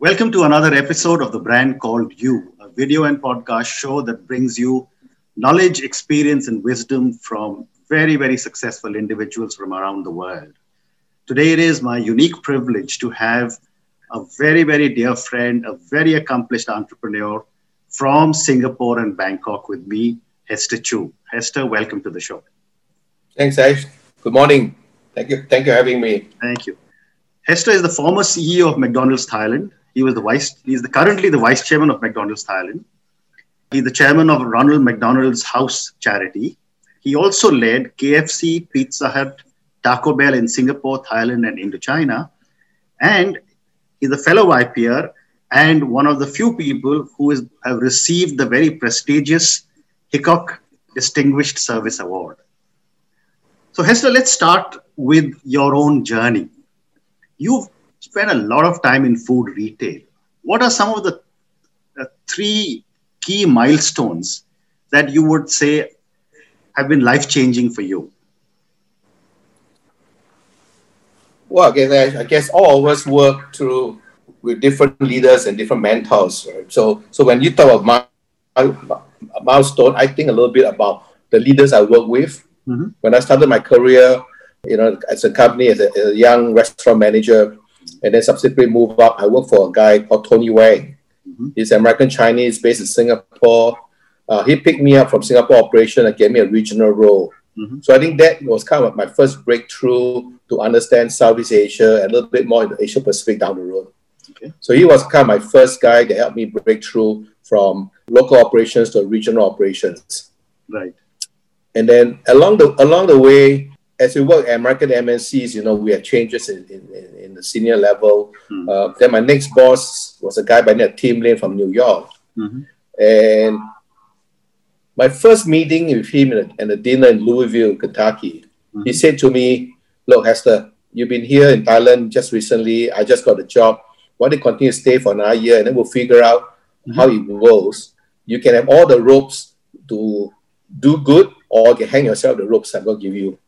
Welcome to another episode of the brand called You, a video and podcast show that brings you knowledge, experience, and wisdom from very, very successful individuals from around the world. Today, it is my unique privilege to have a very, very dear friend, a very accomplished entrepreneur from Singapore and Bangkok with me, Hester Chew. Hester, welcome to the show. Thanks, Ash. Good morning. Thank you. Thank you for having me. Thank you. Hester is the former CEO of McDonald's Thailand. He was the vice. He's the, currently the vice chairman of McDonald's Thailand. He's the chairman of Ronald McDonald's House charity. He also led KFC, Pizza Hut, Taco Bell in Singapore, Thailand, and Indochina. And he's a fellow YPO and one of the few people who is, have received the very prestigious Hickok Distinguished Service Award. So, Hester, let's start with your own journey. You've spent a lot of time in food retail. What are some of the uh, three key milestones that you would say have been life changing for you? Well, I guess, I guess all of us work through with different leaders and different mentors. Right? So, so when you talk about milestone, I think a little bit about the leaders I work with. Mm-hmm. When I started my career, you know, as a company, as a, as a, young restaurant manager, and then subsequently move up, I worked for a guy called Tony Wang. Mm-hmm. He's American Chinese, based in Singapore. Uh, he picked me up from Singapore operation and gave me a regional role. Mm-hmm. So I think that was kind of my first breakthrough to understand Southeast Asia and a little bit more in the Asia Pacific down the road. Okay. So he was kind of my first guy that helped me break through from local operations to regional operations. Right. And then along the along the way, as we work at American MNCs, you know, we had changes in, in, in the senior level. Mm-hmm. Uh, then my next boss was a guy by the name of Tim Lane from New York. Mm-hmm. And my first meeting with him at a dinner in Louisville, Kentucky, mm-hmm. he said to me, Look, Hester, you've been here in Thailand just recently. I just got a job why don't you continue to stay for another year and then we'll figure out mm-hmm. how it goes. You can have all the ropes to do good or you can hang yourself the ropes I'm going to give you.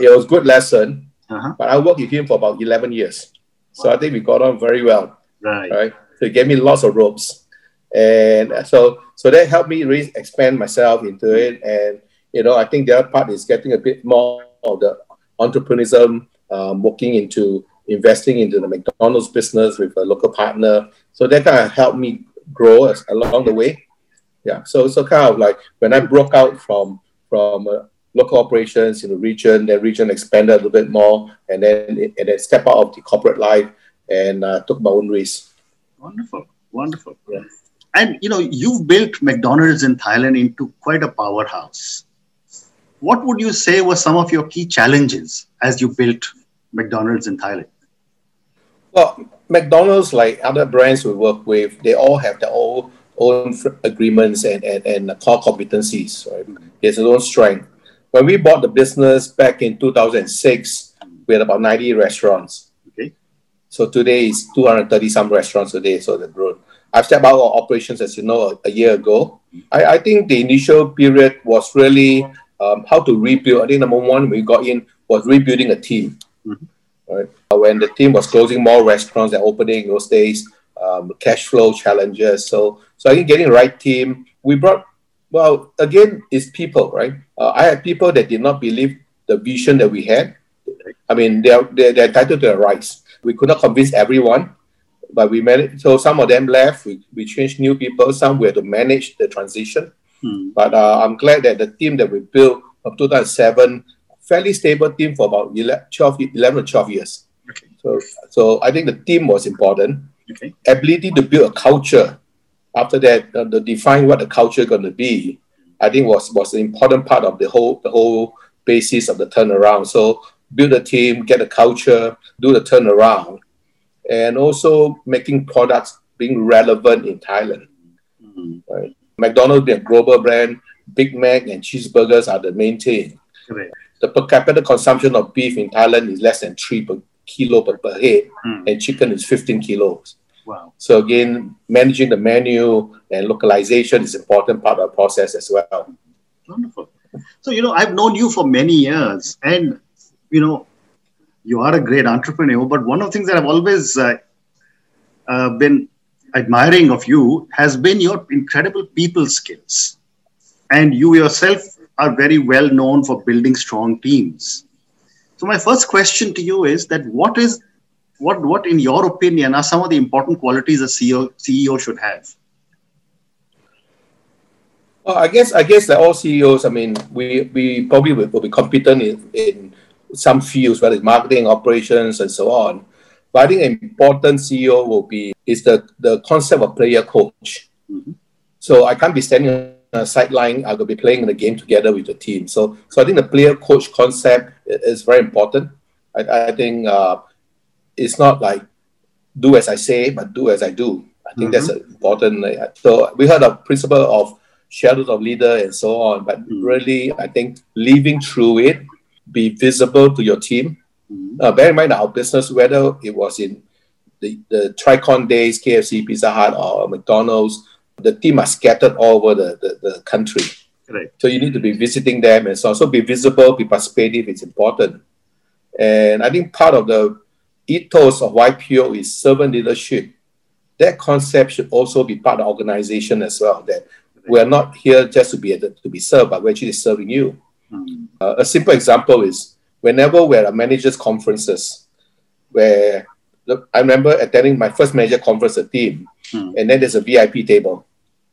It was a good lesson, uh-huh. but I worked with him for about 11 years. So I think we got on very well. Right. Right. So he gave me lots of ropes. And so so that helped me really expand myself into it. And you know, I think the other part is getting a bit more of the entrepreneurship, um, working into investing into the McDonald's business with a local partner. So that kind of helped me grow as, along the way. Yeah. So so kind of like when I broke out from from uh, local operations in the region, the region expanded a little bit more, and then and then step out of the corporate life and uh, took my own risk. Wonderful, wonderful. Yeah. And you know, you've built McDonald's in Thailand into quite a powerhouse. What would you say were some of your key challenges as you built McDonald's in Thailand? Well, McDonald's, like other brands we work with, they all have their own own agreements and, and, and core competencies, right? It's their own strength. When we bought the business back in 2006, we had about 90 restaurants. Okay. So today is 230 some restaurants a day, so the growth. I've stepped out of operations, as you know, a, a year ago. I, I think the initial period was really um, how to rebuild. I think number one we got in was rebuilding a team. Mm-hmm right? When the team was closing more restaurants and opening those days, um, cash flow challenges. So, so I think getting the right team, we brought, well, again, it's people, right? Uh, I had people that did not believe the vision that we had. I mean, they're, they're, they're entitled to their rights. We could not convince everyone, but we managed. So some of them left. We, we changed new people. Some we had to manage the transition. Hmm. But uh, I'm glad that the team that we built from 2007 fairly stable team for about 11, 12, 11 or 12 years. Okay. So, so I think the team was important. Okay. Ability to build a culture. After that, uh, the define what the culture going to be, I think was was an important part of the whole the whole basis of the turnaround. So build a team, get a culture, do the turnaround, and also making products being relevant in Thailand. Mm-hmm. Right. McDonald's being a global brand, Big Mac and cheeseburgers are the main thing. Correct the per capita consumption of beef in Thailand is less than three per kilo per, per head, mm. and chicken is 15 kilos. Wow. So again, managing the menu and localization is important part of the process as well. Wonderful. So you know, I've known you for many years, and you know, you are a great entrepreneur. But one of the things that I've always uh, uh, been admiring of you has been your incredible people skills. And you yourself are very well known for building strong teams. So my first question to you is that what is what what in your opinion are some of the important qualities a CEO CEO should have? Well, I guess I guess that all CEOs, I mean, we, we probably will, will be competent in, in some fields, whether it's marketing, operations, and so on. But I think an important CEO will be is the, the concept of player coach. Mm-hmm. So I can't be standing on a sideline. I will be playing the game together with the team. So so I think the player coach concept is very important. I, I think uh, it's not like do as I say, but do as I do. I think mm-hmm. that's important. So we heard of principle of shadows of leader and so on, but mm-hmm. really, I think living through it, be visible to your team. Mm-hmm. Uh, bear in mind our business, whether it was in the, the Tricon days, KFC, Pizza Hut, or McDonald's, the team are scattered all over the, the, the country. Right. So you need to be visiting them and so on. So be visible, be participative, it's important. And I think part of the ethos of YPO is servant leadership. That concept should also be part of the organization as well. That we are not here just to be to be served, but we're actually serving you. Mm. Uh, a simple example is whenever we're at managers' conferences, where look, I remember attending my first manager conference, a team, mm. and then there's a VIP table,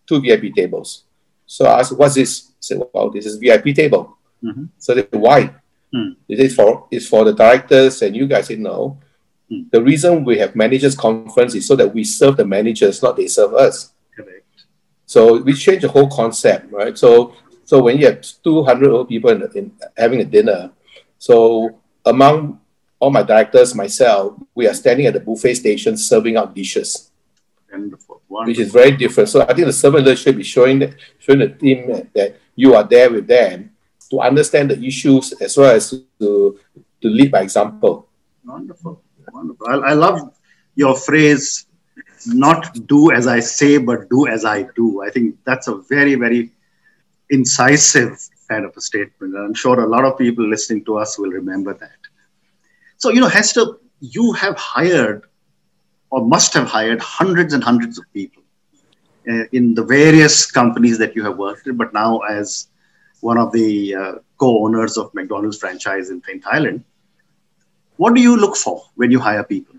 two VIP tables. So I asked, "What's this?" I said, "Well, this is VIP table." Mm-hmm. So they said, "Why?" Mm. It is for it's for the directors, and you guys said no. Mm. The reason we have managers conference is so that we serve the managers, not they serve us. Correct. So we change the whole concept, right? So so when you have 200 old people in, in having a dinner, so among all my directors, myself, we are standing at the buffet station serving out dishes. Wonderful. Wonderful. Which is very different. So I think the servant leadership is showing that, showing the team that you are there with them to understand the issues as well as to, to lead by example. Wonderful. Wonderful. I, I love your phrase, not do as I say, but do as I do. I think that's a very, very incisive kind of a statement. I'm sure a lot of people listening to us will remember that. So, you know, Hester, you have hired or must have hired hundreds and hundreds of people uh, in the various companies that you have worked in, but now as one of the uh, co-owners of McDonald's franchise in, in Thailand. What do you look for when you hire people?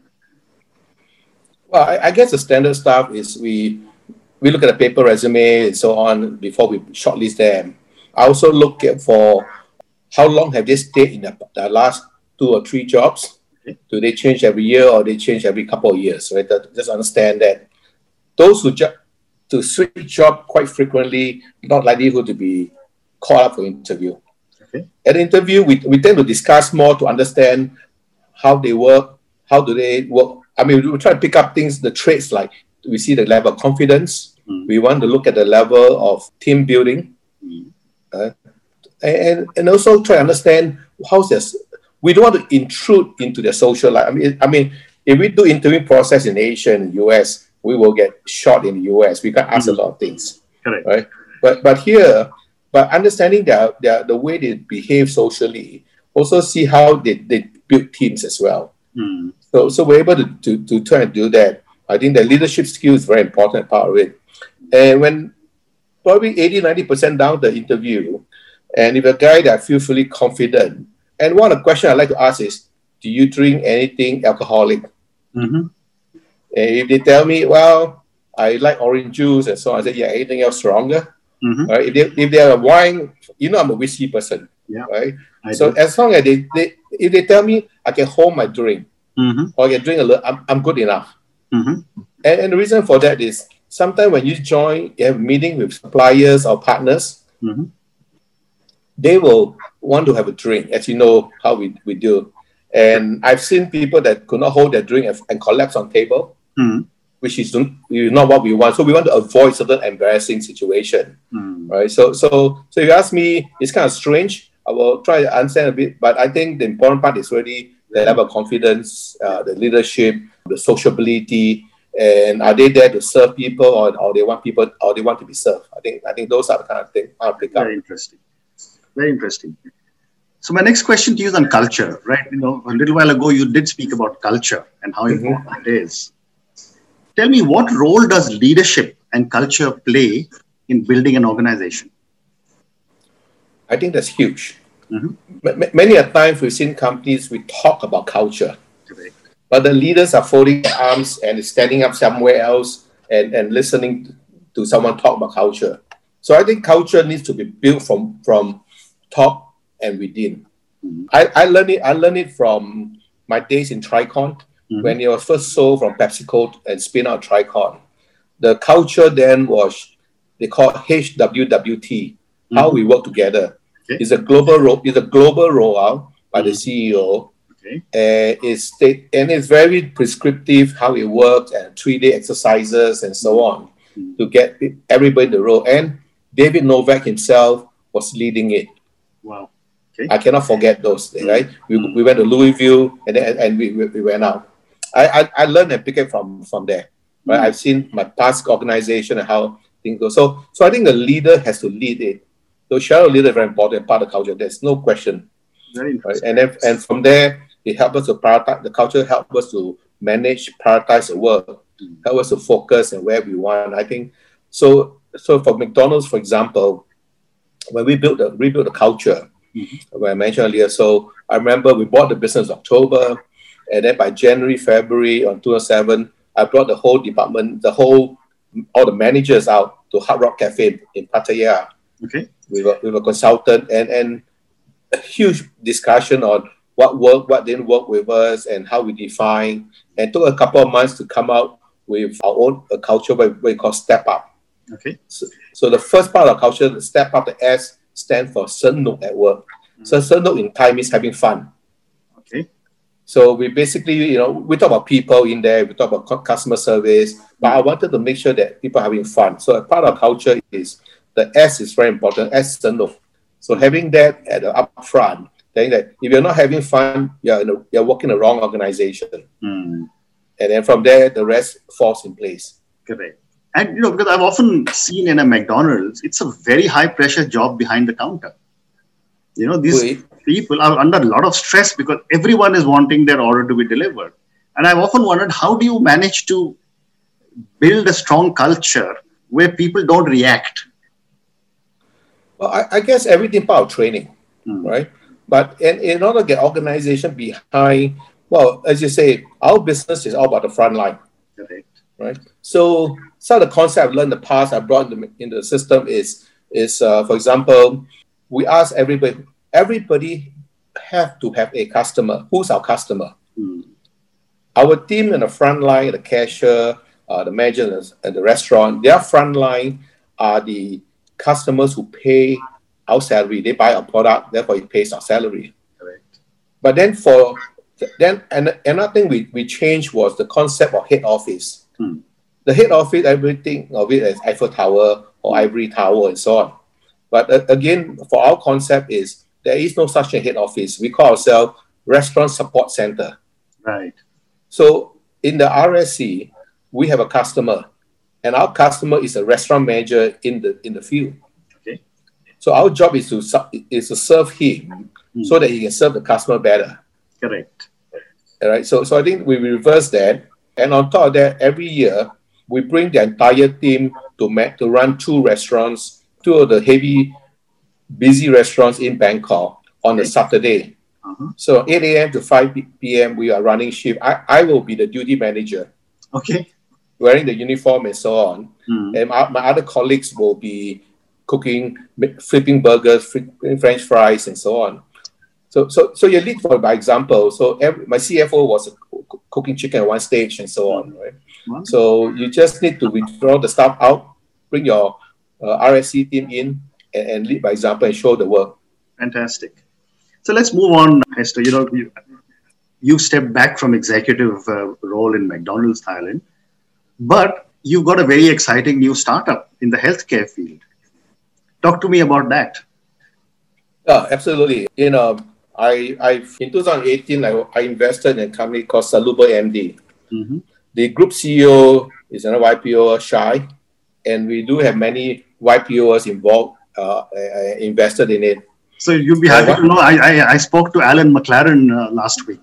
Well, I, I guess the standard stuff is we we look at a paper resume and so on before we shortlist them. I also look at for how long have they stayed in the, the last two or three jobs. Okay. Do they change every year or they change every couple of years? Right. Just understand that those who ju- to switch job quite frequently, not likelihood to be called up for interview. Okay. At the interview, we, we tend to discuss more to understand how they work, how do they work. I mean, we try to pick up things, the traits like we see the level of confidence. Mm. We want to look at the level of team building. Mm. Uh, and, and also try to understand how's this. We don't want to intrude into their social life. I mean, I mean, if we do interview process in Asia and US, we will get shot in the US. We can ask mm. a lot of things. Correct. Right. But but here, but understanding their, their the way they behave socially, also see how they, they build teams as well. Mm. So so we're able to, to, to try and do that. I think the leadership skill is very important part of it. And when probably 80, 90% down the interview, and if a guy that I feel fully confident, and one of the questions I like to ask is, do you drink anything alcoholic? Mm-hmm. And if they tell me, well, I like orange juice and so on, I say, yeah, anything else stronger? Mm-hmm. Right? If they, if they are a wine, you know I'm a whiskey person. Yeah. Right? I so do. as long as they, they if they tell me I can hold my drink mm-hmm. or I can drink a little, I'm, I'm good enough. Mm-hmm. And, and the reason for that is sometimes when you join, you have meeting with suppliers or partners, mm-hmm. they will want to have a drink, as you know how we, we do. And I've seen people that could not hold their drink and, and collapse on table, mm-hmm. which is not what we want. So we want to avoid certain embarrassing situation, Mm. right? So so so if you ask me, it's kind of strange. I will try to understand a bit, but I think the important part is really the level of confidence, uh, the leadership, the sociability, and are they there to serve people or, or they want people or they want to be served? I think I think those are the kind of things I'll pick up. Very interesting. Very interesting. So my next question to you is on culture, right? You know, a little while ago you did speak about culture and how Mhm. important it is. tell me what role does leadership and culture play in building an organization? I think that's huge. Mm-hmm. many a times we've seen companies we talk about culture, but the leaders are folding their arms and standing up somewhere else and, and listening to someone talk about culture. So I think culture needs to be built from from top and within. Mm-hmm. I, I learned it. I learned it from my days in Tricon mm-hmm. when it was first sold from PepsiCo and spin out Tricon. The culture then was they called HWWT, how we work together. Okay. It's a global ro- it's a global rollout by the mm-hmm. CEO. Okay. Uh, it's state and it's very prescriptive how it works and three day exercises and so on mm-hmm. to get everybody the role. And David Novak himself was leading it. Wow. Okay. I cannot forget those things, right? We, we went to Louisville and then and we, we went out. I, I, I learned and picked it from, from there. Right? Mm. I've seen my past organization and how things go. So so I think the leader has to lead it. So shadow leader is very important part of the culture. There's no question. Very interesting. Right? And then, and from there, it helps us to prioritize the culture helps us to manage, prioritize the work, mm. help us to focus and where we want. I think so so for McDonald's, for example, when we built the rebuilt the culture, mm-hmm. I mentioned earlier. So I remember we bought the business October, and then by January, February on 2007, I brought the whole department, the whole all the managers out to Hard Rock Cafe in Pattaya. Okay. We were we were consultant and and a huge discussion on what worked, what didn't work with us, and how we define. And took a couple of months to come out with our own a culture what we call Step Up. Okay. So, so the first part of culture, the Step Up, the S stand for Sanuk at work. Mm-hmm. So Sanuk in time is having fun. Okay. So we basically, you know, we talk about people in there, we talk about customer service, but I wanted to make sure that people are having fun. So a part of culture is the S is very important, S Sanuk. So having that at the upfront, saying that if you're not having fun, you're, in a, you're working the wrong organization. Mm. And then from there, the rest falls in place. Correct. And you know, because I've often seen in a McDonald's, it's a very high pressure job behind the counter. You know, these Wait. people are under a lot of stress because everyone is wanting their order to be delivered. And I've often wondered how do you manage to build a strong culture where people don't react? Well, I, I guess everything part of training, mm. right? But in, in order to get organization behind, well, as you say, our business is all about the front line. Okay. Right. So some of the concepts I've learned in the past I brought in the, in the system is is uh, for example, we ask everybody everybody have to have a customer. Who's our customer? Mm. Our team in the front line, the cashier, uh, the manager and the restaurant, their front line are the customers who pay our salary. They buy our product, therefore it pays our salary. Correct. But then for then and another thing we, we changed was the concept of head office. Hmm the head office, everything of it is Eiffel Tower or Ivory Tower and so on. But uh, again, for our concept is there is no such a head office. We call ourselves Restaurant Support Center. Right. So in the RSC, we have a customer, and our customer is a restaurant manager in the in the field. Okay. So our job is to is to serve him mm. so that he can serve the customer better. Correct. All right. So so I think we reverse that, and on top of that, every year we bring the entire team to make, to run two restaurants, two of the heavy, busy restaurants in Bangkok on a Saturday. Uh-huh. So 8 a.m. to 5 p.m. we are running shift. I, I will be the duty manager. Okay. Wearing the uniform and so on. Mm. And my, my other colleagues will be cooking, flipping burgers, flipping French fries, and so on. So, so, so you lead for by example. So every, my CFO was cooking chicken at one stage and so on, right? So you just need to withdraw the staff out, bring your uh, RSC team in, and, and, lead by example and show the work. Fantastic. So let's move on, Hester. You know, you, you stepped back from executive uh, role in McDonald's Thailand, but you've got a very exciting new startup in the healthcare field. Talk to me about that. Yeah, absolutely. You know, I, I in 2018, I, I invested in a company called Saluba MD. Mm-hmm. The group CEO is an YPO Shai, and we do have many YPOs involved, uh, uh, invested in it. So you'll be happy uh, to know I, I, I, spoke to Alan McLaren uh, last week.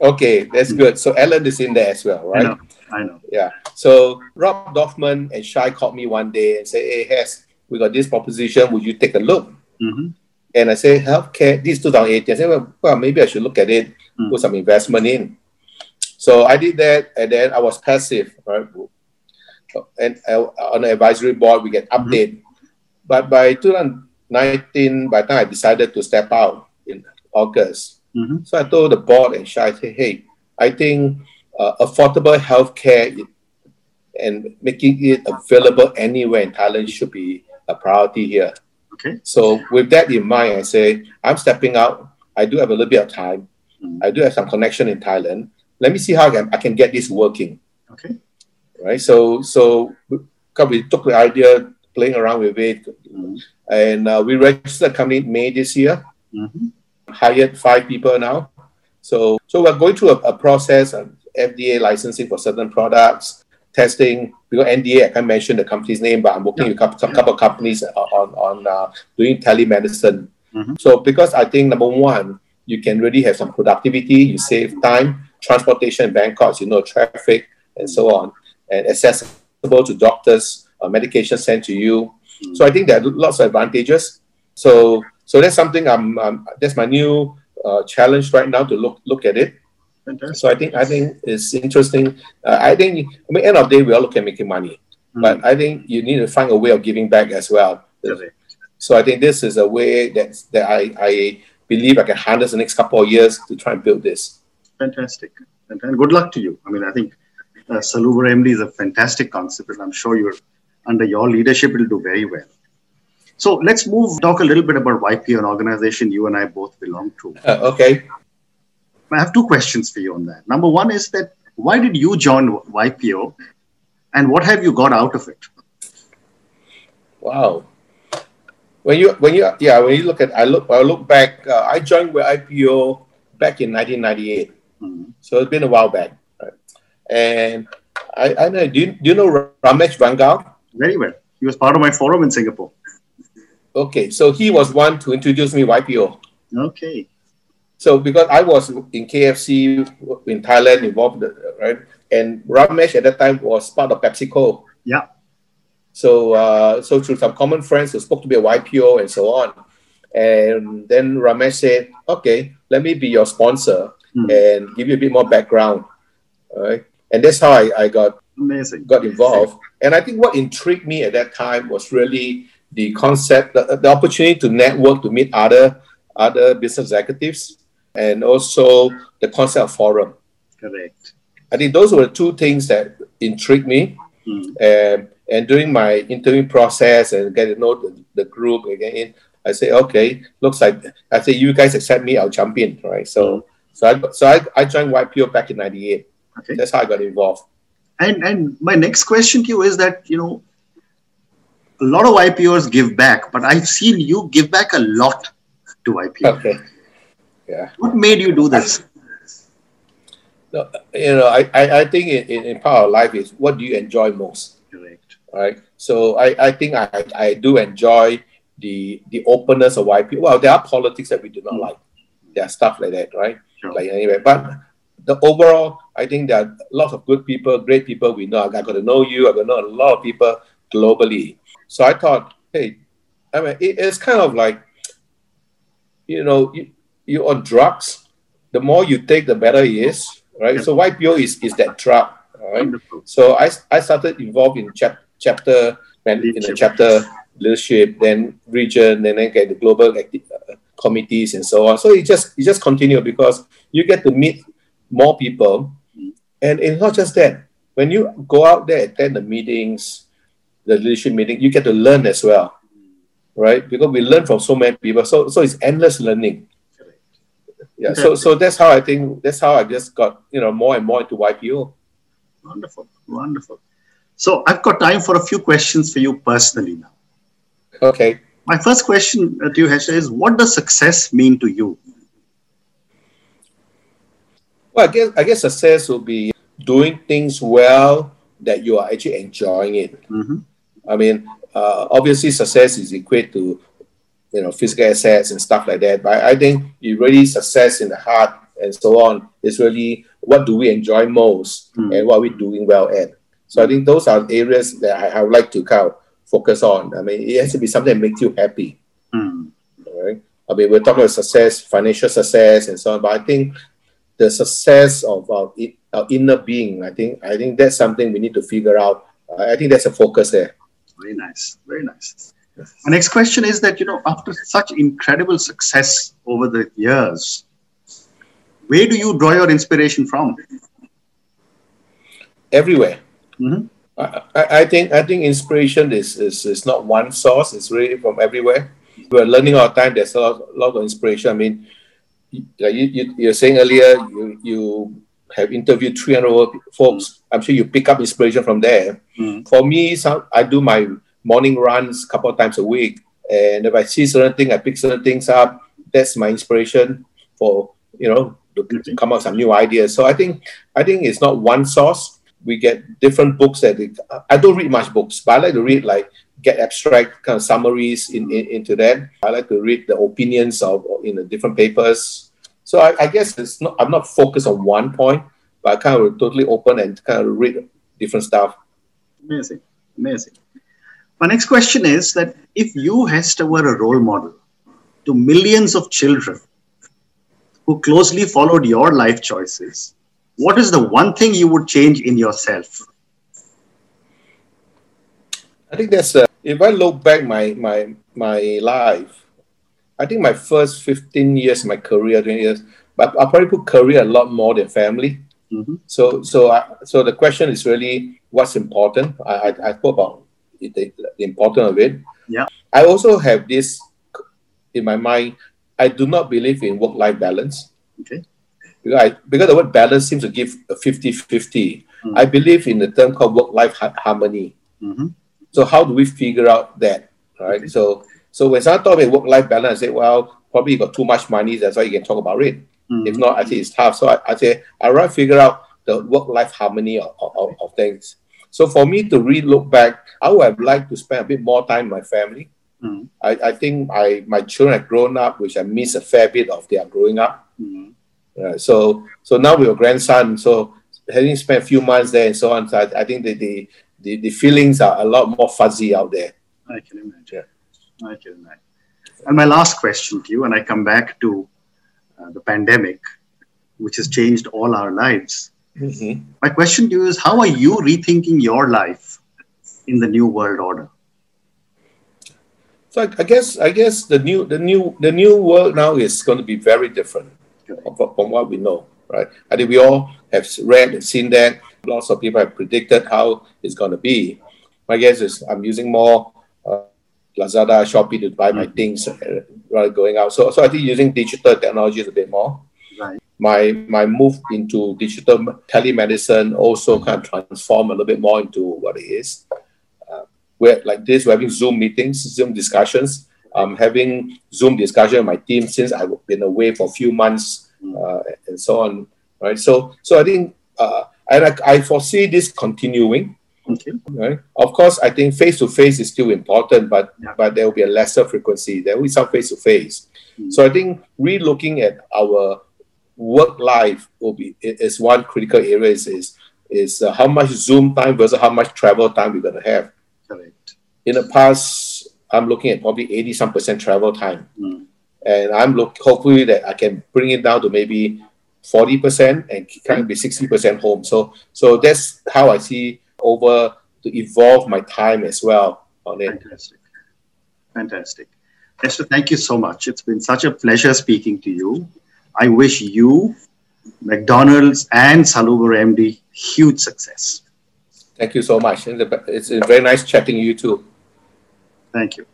Okay, that's mm-hmm. good. So Alan is in there as well, right? I know. Yeah. So Rob Dorfman and Shai called me one day and said, "Hey, Hess, we got this proposition. Would you take a look?" Mm-hmm. And I said, "Healthcare." This is 2018. I said, "Well, well maybe I should look at it, Mm. put some investment in." So I did that, and then I was passive, right? And uh, on the advisory board, we get update. But by 2019, by the time I decided to step out in August, Mm-hmm. so I told the board and Shai, said, hey, I think uh, affordable healthcare and making it available anywhere in Thailand should be a priority here. Okay. So with that in mind, I say, I'm stepping out. I do have a little bit of time. Mm. I do have some connection in Thailand. Let me see how I can, I can get this working. Okay. Right. So so we- took the idea, playing around with it, Mm. and uh, we registered a company in May this year Mm-hmm. hired five people now. So, so we're going through a, a process of FDA licensing for certain products, testing. Because NDA, I can't mention the company's name, but I'm working with couple, some couple of companies on on uh, doing telemedicine. Mhm. So, because I think number one, you can really have some productivity, you save time, transportation, bank costs, you know, traffic, and so on, and accessible to doctors, uh, medication sent to you. So I think there are lots of advantages. So so that's something I'm, I'm that's my new uh, challenge right now to look look at it. Fantastic. So I think I think it's interesting. Uh, I think I mean end of the day we all look at making money, Mm. but I think you need to find a way of giving back as well. So I think this is a way that that I, I believe I can harness the next couple of years to try and build this. Fantastic. And, and good luck to you. I mean, I think uh, Saluvar MD is a fantastic concept, and I'm sure you're under your leadership, it'll do very well. So let's move, talk a little bit about YPO, an organization you and I both belong to. Uh, okay. I have two questions for you on that. Number one is that why did you join YPO and what have you got out of it? Wow. When you when you yeah when you look at I look I look back uh, I joined with YPO back in 1998. Mhm. So it's been a while back. Right? And I, I know, do you, do you know Ramesh Vangal? Very well. He was part of my forum in Singapore. Okay, so he was one to introduce me YPO. Okay. So because I was in KFC in Thailand involved, right? And Ramesh at that time was part of PepsiCo. Yeah. So uh, so through some common friends who spoke to me at YPO and so on. And then Ramesh said, okay, let me be your sponsor Hmm. and give you a bit more background. All right. And that's how I, I got Amazing. got involved. And I think what intrigued me at that time was really the concept, the, the opportunity to network, to meet other other business executives, and also the concept of forum. Correct. I think those were the two things that intrigued me. Mm. And, and during my interviewing process and get to know the, the group again, I say, okay, looks like I say you guys accept me, I'll jump in, right? So so I so I, I joined YPO back in '98. Okay. That's how I got involved. And and my next question to you is that you know a lot of YPOs give back, but I've seen you give back a lot to YPO. Okay. Yeah. What made you do this? No, you know, I, I, I think in, in, in part of life is what do you enjoy most, Correct. right? So I, I think I, I do enjoy the the openness of YP. Well, there are politics that we do not mm. like. There are stuff like that, right? Sure. Like anyway, but the overall, I think there are lots of good people, great people we know. I got to know you. I got to know a lot of people globally. So I thought, hey, I mean, it, it's kind of like, you know, you, you're on drugs. The more you take, the better it is, right? So YPO is, is that drug, right? So I, I started involved in chap, chapter in the chapter leadership, then region, and then get the global uh, committees and so on. So it just it just continue because you get to meet more people, and it's not just that. When you go out there attend the meetings, the leadership meeting, you get to learn as well, right? Because we learn from so many people. So so it's endless learning. Yeah. So so that's how I think that's how I just got you know more and more into YPO. Wonderful. Wonderful. So I've got time for a few questions for you personally now. Okay. My first question to you, Hesha, is what does success mean to you? Well, I guess I guess success will be doing things well that you are actually enjoying it. Mm-hmm. I mean, uh, obviously, success is equate to you know physical assets and stuff like that. But I think you really success in the heart and so on is really what do we enjoy most Mm. and what we're we doing well at. So I think those are areas that I, I would like to kind of focus on. I mean, it has to be something that makes you happy, Mm. right? I mean, we're talking about success, financial success, and so on. But I think the success of our, our inner being, I think, I think that's something we need to figure out. I think that's a focus there. Very nice. Very nice. My next question is that, you know, after such incredible success over the years, where do you draw your inspiration from? Everywhere. Mhm. I, I think I think inspiration is, is is not one source. It's really from everywhere. We're learning all the time. There's a lot, lot of inspiration. I mean, you, like you, you you're saying earlier, you you have interviewed 300 folks. I'm sure you pick up inspiration from there. Mm. For me, some, I do my morning runs a couple of times a week, and if I see certain things, I pick certain things up. That's my inspiration for you know to, come up with some new ideas. So I think I think it's not one source. We get different books that it, I don't read much books, but I like to read like get abstract kind of summaries in, in into that. I like to read the opinions of in the different papers. So I, I guess it's not I'm not focused on one point, but I kind of totally open and kind of read different stuff. Amazing. Amazing. My next question is that if you, Hester, were a role model to millions of children who closely followed your life choices, what is the one thing you would change in yourself? I think that's uh, if I look back my my my life, I think my first 15 years, my career, 20 years, but I probably put career a lot more than family. Mhm. So so I, so the question is really what's important. I I, I thought about the, the importance of it. Yeah. I also have this in my mind. I do not believe in work-life balance. Okay. Because, I, because the word balance seems to give a 50-50. Mm. I believe in the term called work-life ha- harmony. Mhm. So how do we figure out that? Right. Okay. So so when someone talk about work-life balance, I say, well, probably you got too much money, that's why you can talk about it. Mhm. If not, I think it's tough. So I, I say I rather figure out the work-life harmony of, of, of things. So for me to really look back, I would have liked to spend a bit more time with my family. Mhm. I, I think I my children have grown up, which I miss a fair bit of their growing up. Mhm. Uh, so so now with a grandson, so having spent a few months there and so on, so I, I think that the, the the feelings are a lot more fuzzy out there. I can imagine. I can imagine. And my last question to you, and I come back to uh, the pandemic, which has changed all our lives. Mhm. My question to you is how are you rethinking your life in the new world order? So I, I guess I guess the new the new the new world now is going to be very different from, from what we know, right? I think we all have read and seen that. Lots of people have predicted how it's going to be. My guess is I'm using more uh, Lazada, Shopee to buy my things uh, rather than going out. So so I think using digital technologies a bit more. My my move into digital telemedicine also kind of transform a little bit more into what it is. Uh, we're like this, we're having Zoom meetings, Zoom discussions. I'm having Zoom discussion with my team since I've been away for a few months uh, and so on. Right. So so I think uh, and I, I foresee this continuing. Okay. Right. Of course, I think face to face is still important, but Yeah. but there will be a lesser frequency. There will be some face to face. So I think re-looking at our work life will be is one critical area. Is is, is uh, how much Zoom time versus how much travel time we're going to have. Correct. In the past, I'm looking at probably eighty some percent travel time, Mm. and I'm look hopefully that I can bring it down to maybe forty percent and of be sixty percent home. So so that's how I see over to evolve my time as well on it. Fantastic. Fantastic. Esther, thank you so much. It's been such a pleasure speaking to you. I wish you, McDonald's, and Salubar MD huge success. Thank you so much. It's very nice chatting you too. Thank you.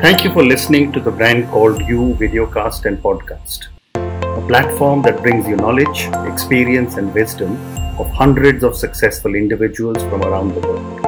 Thank you for listening to the brand called You videocast and podcast, a platform that brings you knowledge, experience, and wisdom of hundreds of successful individuals from around the world.